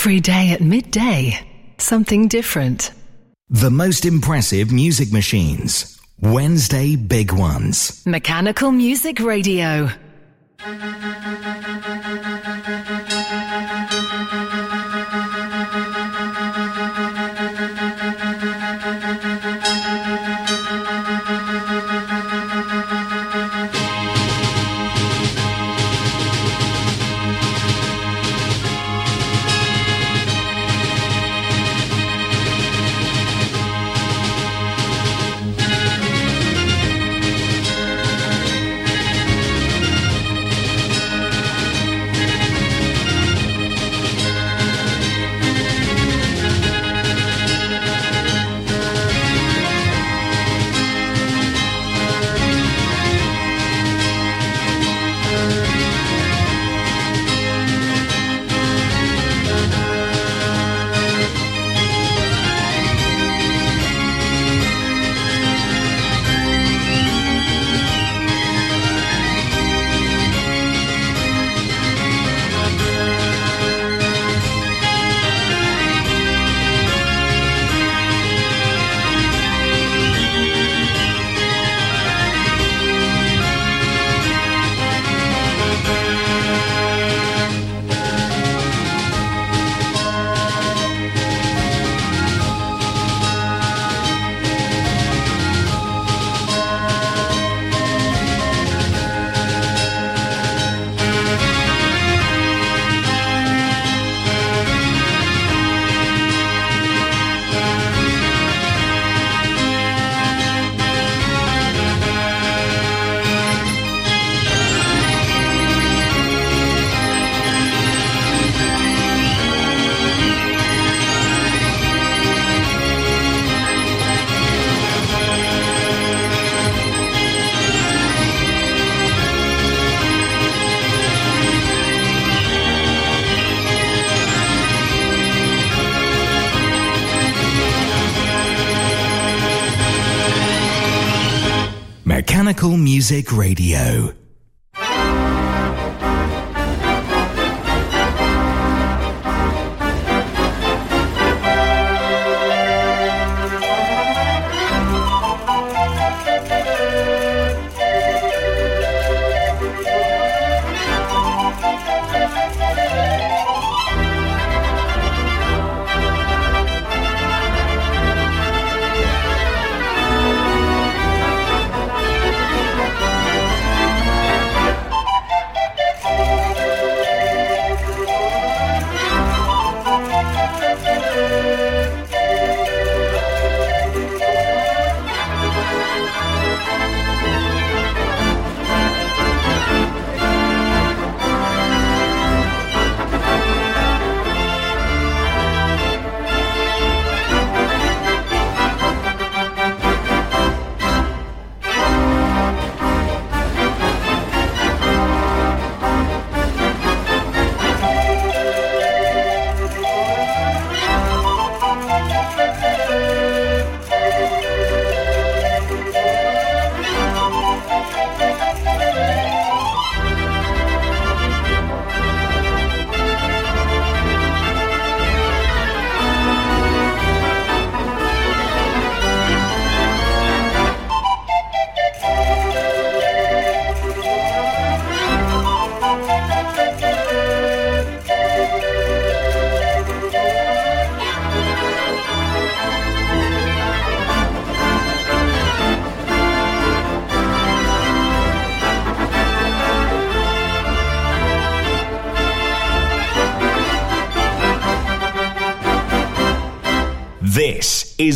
Every day at midday, something different. The most impressive music machines. Wednesday Big Ones. Mechanical Music Radio. Mechanical Music Radio.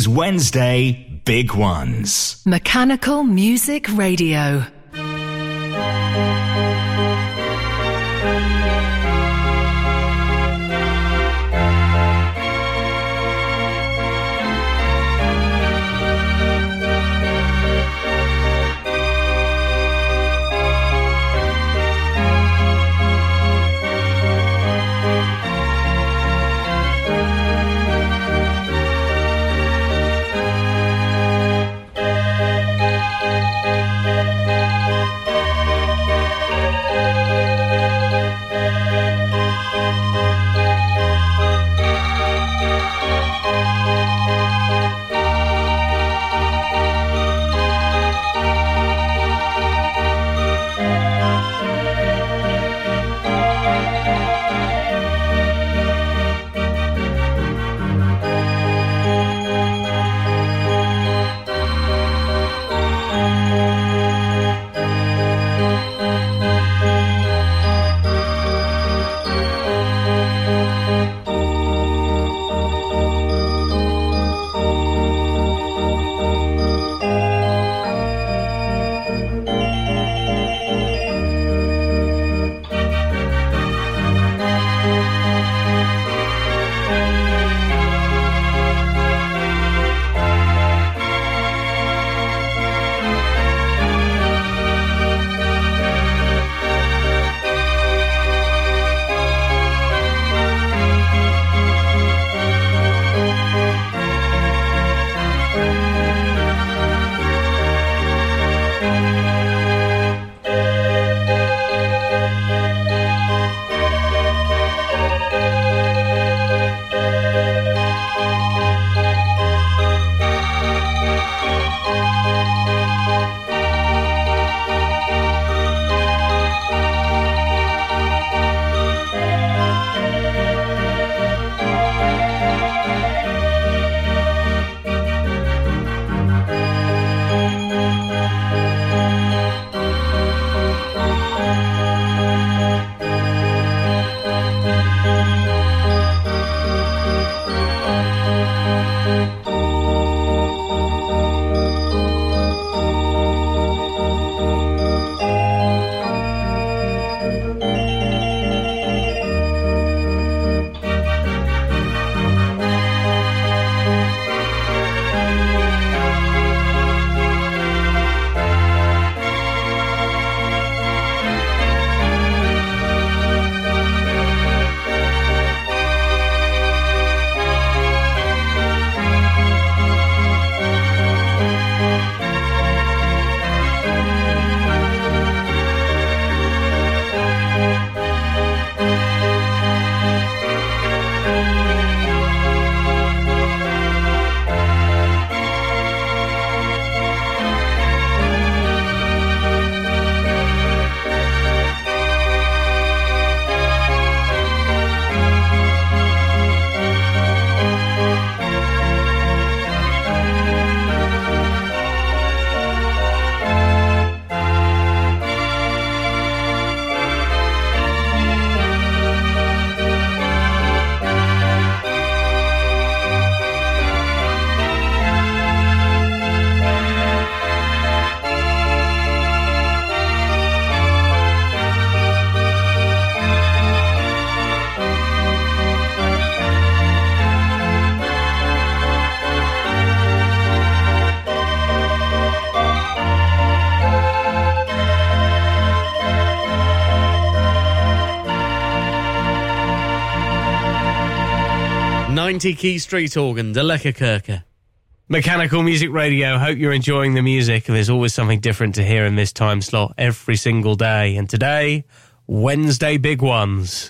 Wednesday Big Ones. Mechanical Music Radio. 90 key street organ, De Lekker Kerke. Mechanical Music Radio. Hope you're enjoying the music. There's always something different to hear in this time slot every single day. And today, Wednesday Big Ones.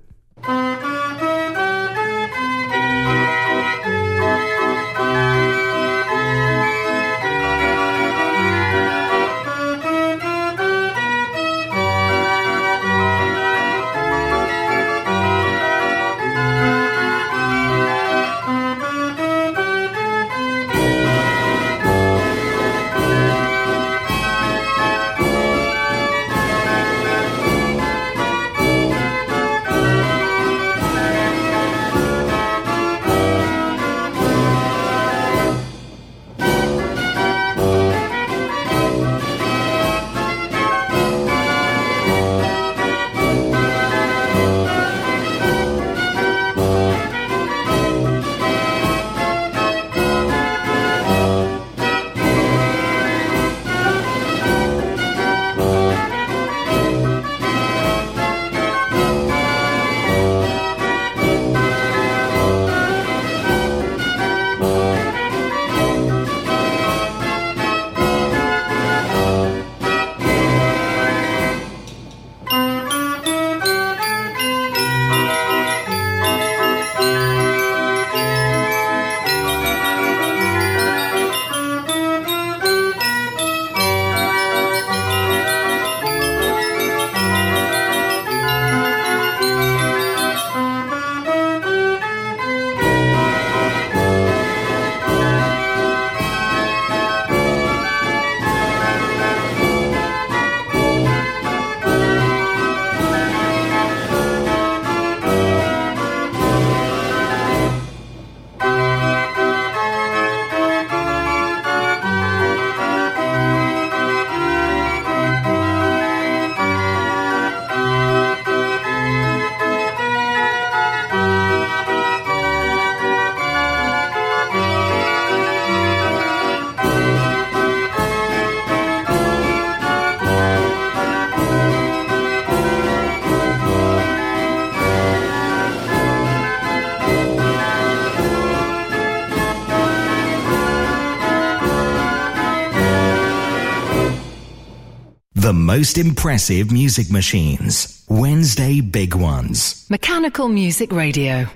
Most impressive music machines. Wednesday Big Ones. Mechanical Music Radio.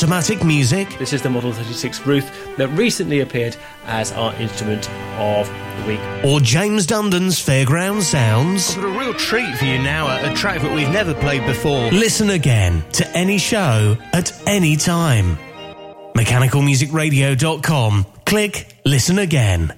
Automatic Music? This is the Model 36 Ruth that recently appeared as our instrument of the week. Or James Dundon's Fairground Sounds? I've got a real treat for you now, a, a track that we've never played before. Listen again to any show at any time. MechanicalMusicRadio.com. Click Listen Again.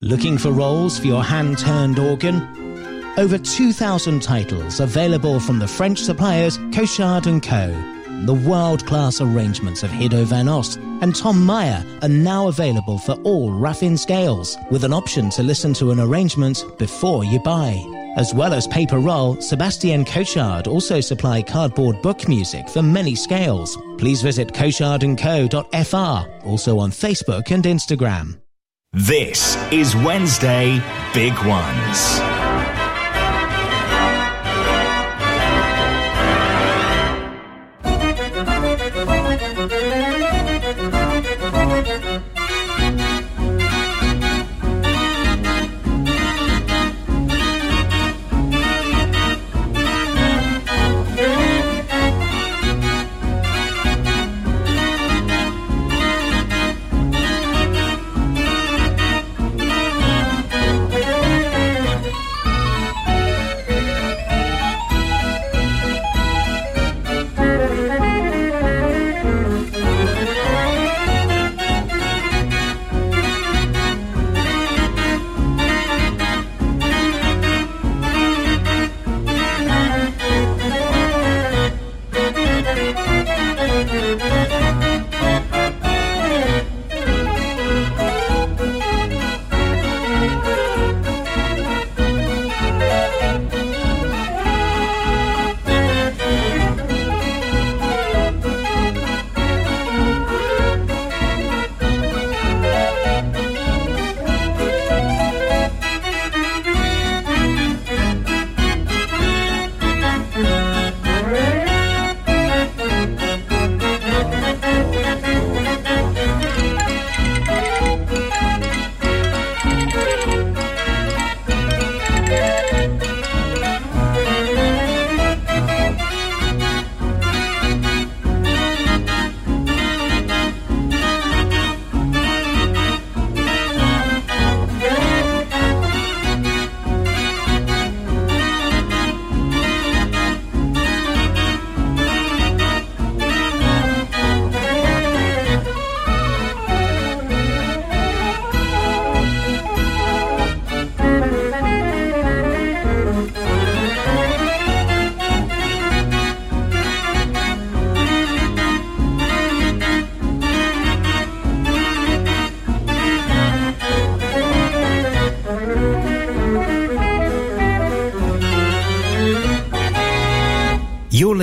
Looking for rolls for your hand turned organ? Over 2,000 titles available from the French suppliers Cochard & Co. The world-class arrangements of Hido van Ost and Tom Meyer are now available for all Raffin scales, with an option to listen to an arrangement before you buy. As well as paper roll, Sebastian Cochard also supply cardboard book music for many scales. Please visit cochardandco.fr, also on Facebook and Instagram. This is Wednesday Big Ones.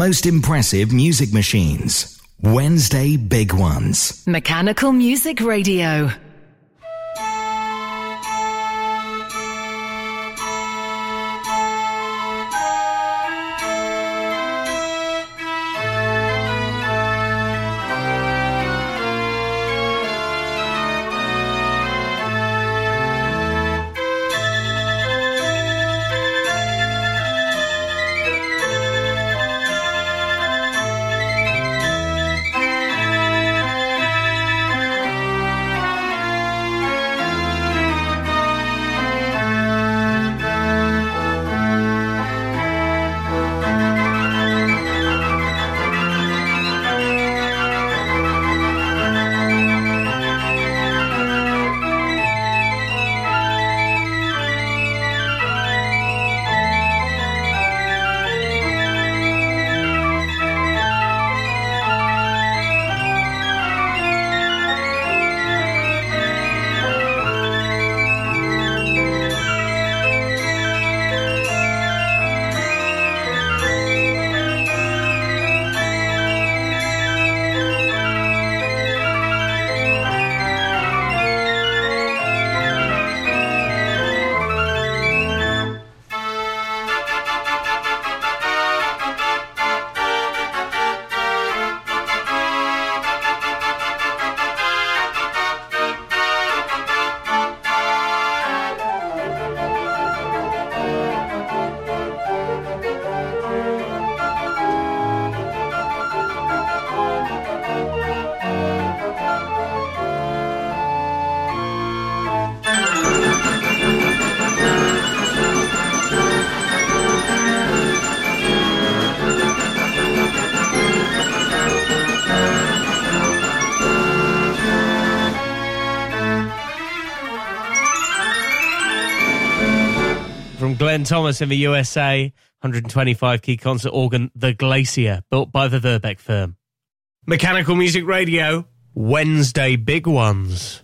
Most impressive music machines. Wednesday Big Ones. Mechanical Music Radio. Glenn Thomas in the USA, 125 key concert organ, The Glacier, built by the Verbeeck firm. Mechanical Music Radio, Wednesday Big Ones.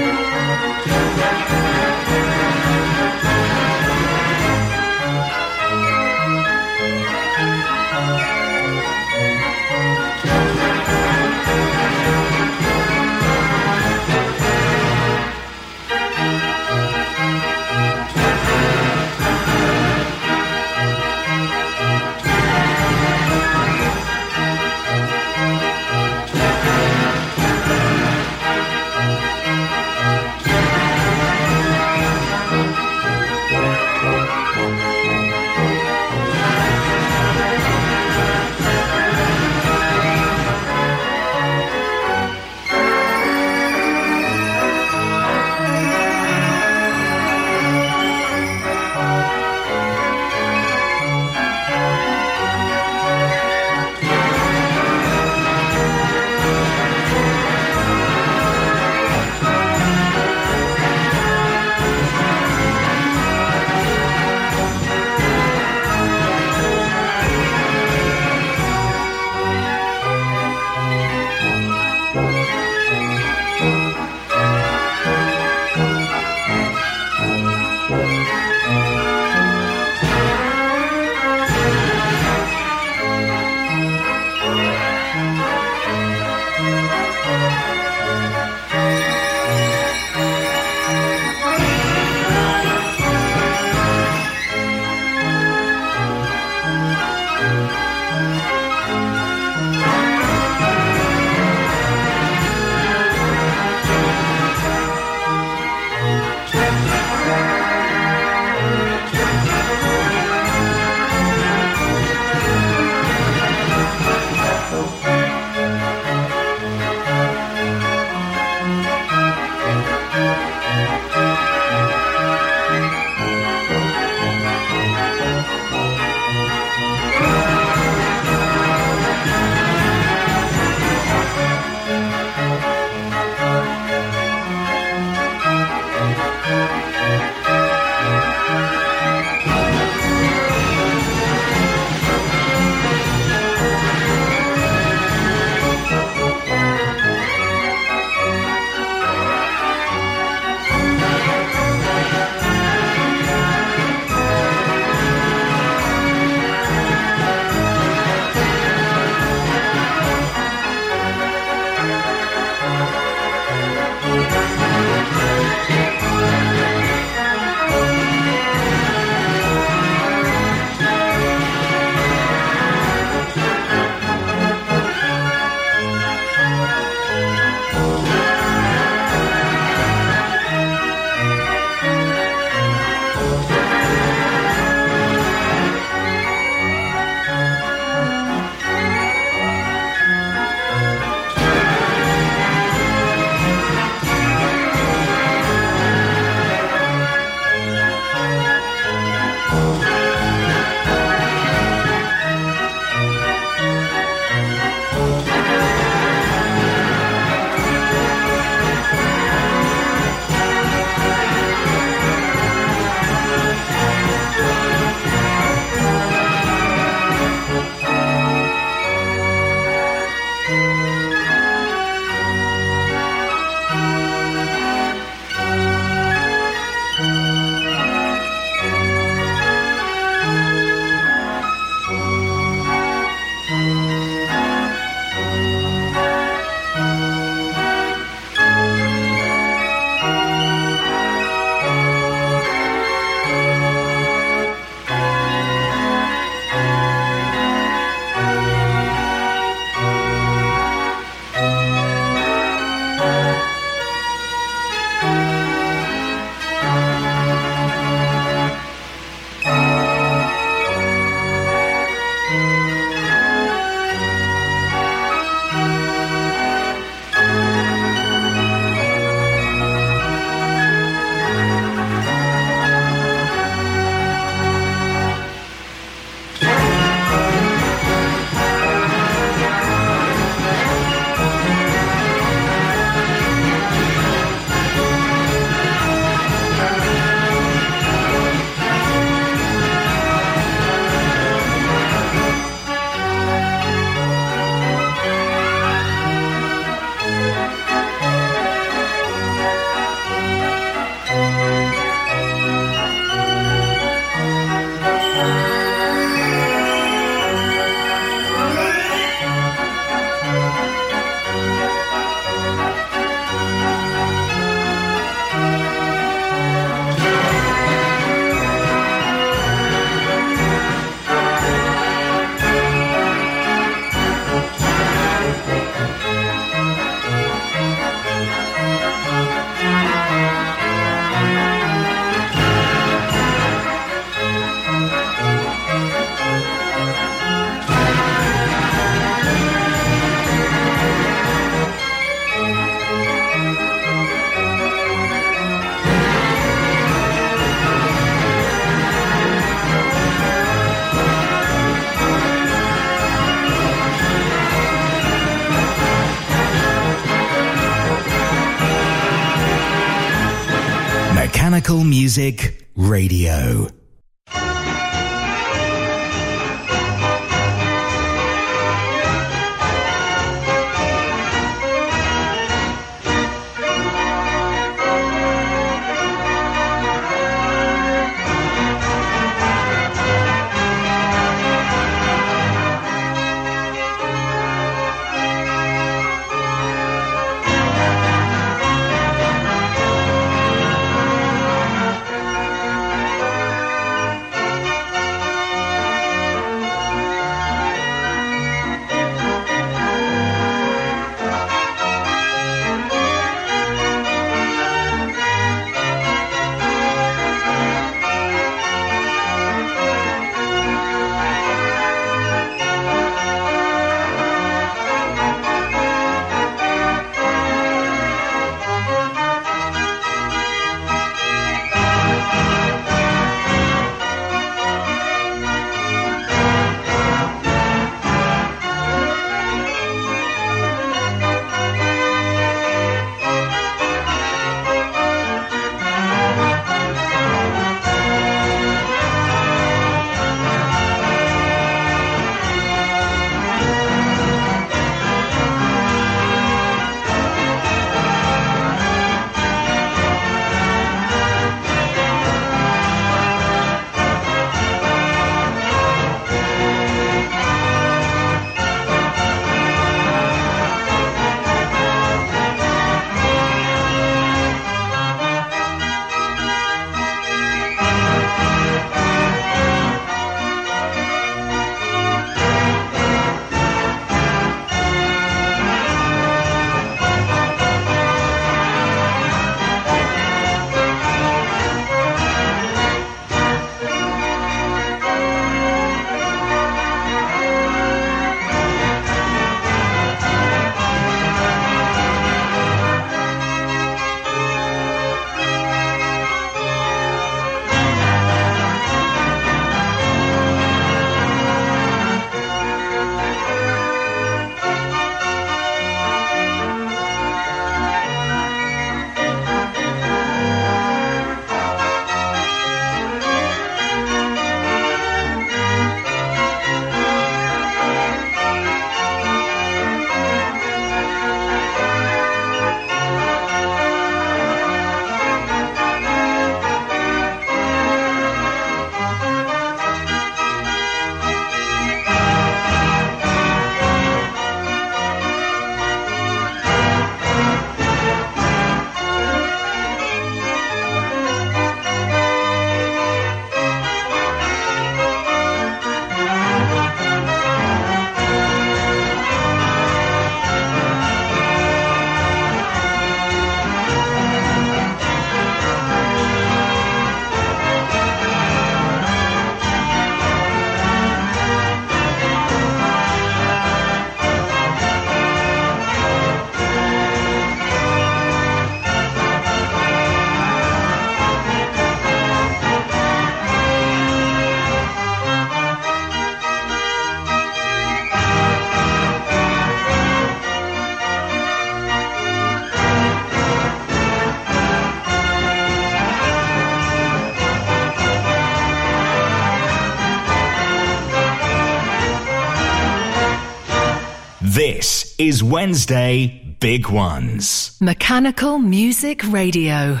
Is Wednesday Big Ones. Mechanical Music Radio.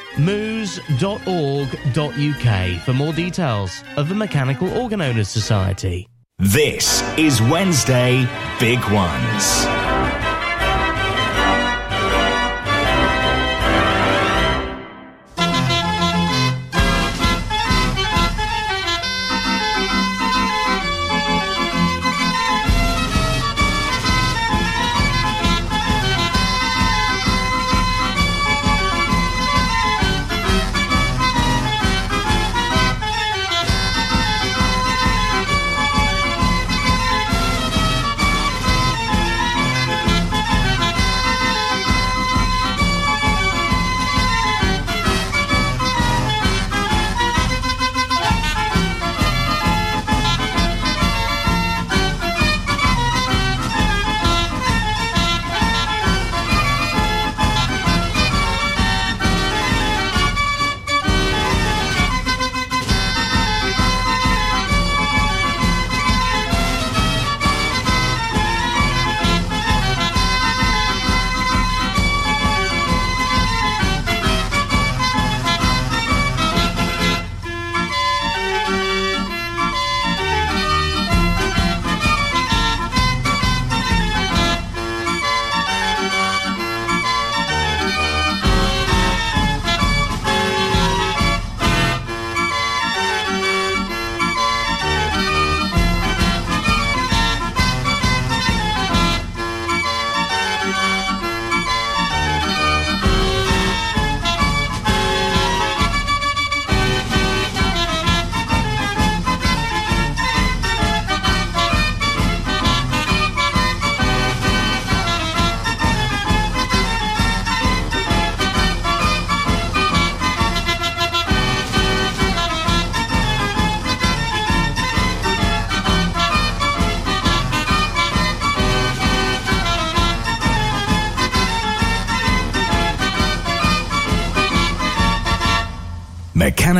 moos.org.uk for more details of the Mechanical Organ Owners Society. This is Wednesday Big Ones.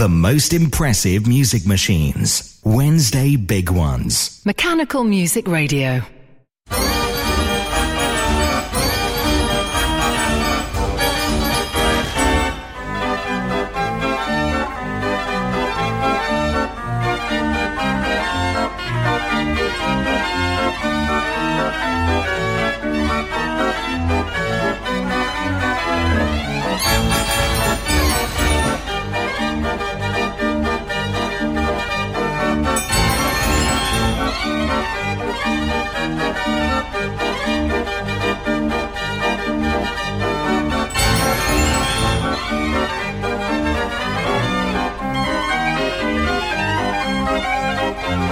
The most impressive music machines. Wednesday Big Ones. Mechanical Music Radio.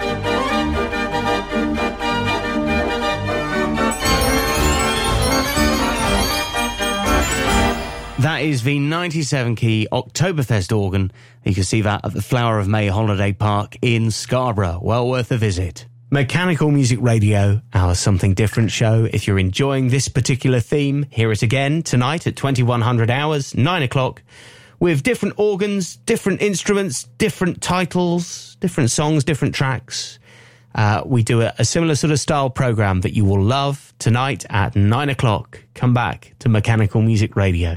Thank That is the 97 key Oktoberfest organ. You can see that at the Flower of May Holiday Park in Scarborough. Well worth a visit. Mechanical Music Radio, our Something Different show. If you're enjoying this particular theme, hear it again tonight at 2100 hours, 9 o'clock, with different organs, different instruments, different titles, different songs, different tracks. Uh, we do a, a similar sort of style program that you will love tonight at 9 o'clock. Come back to Mechanical Music Radio.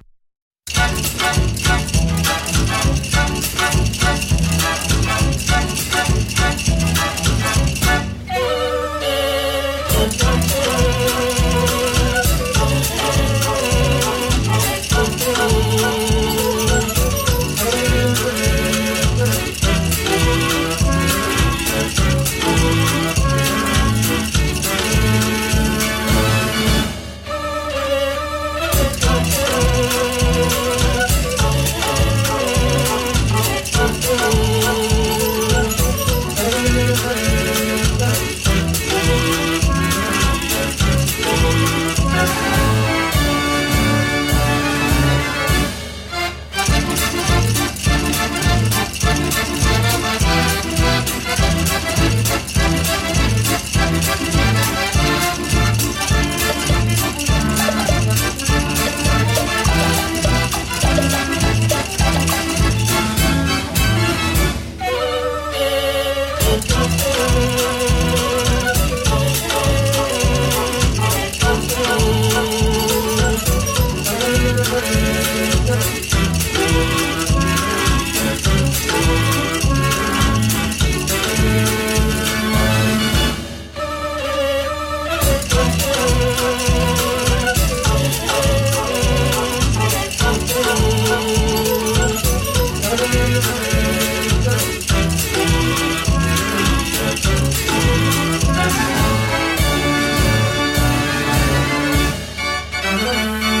Tune in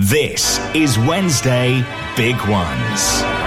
This is Wednesday Big Ones.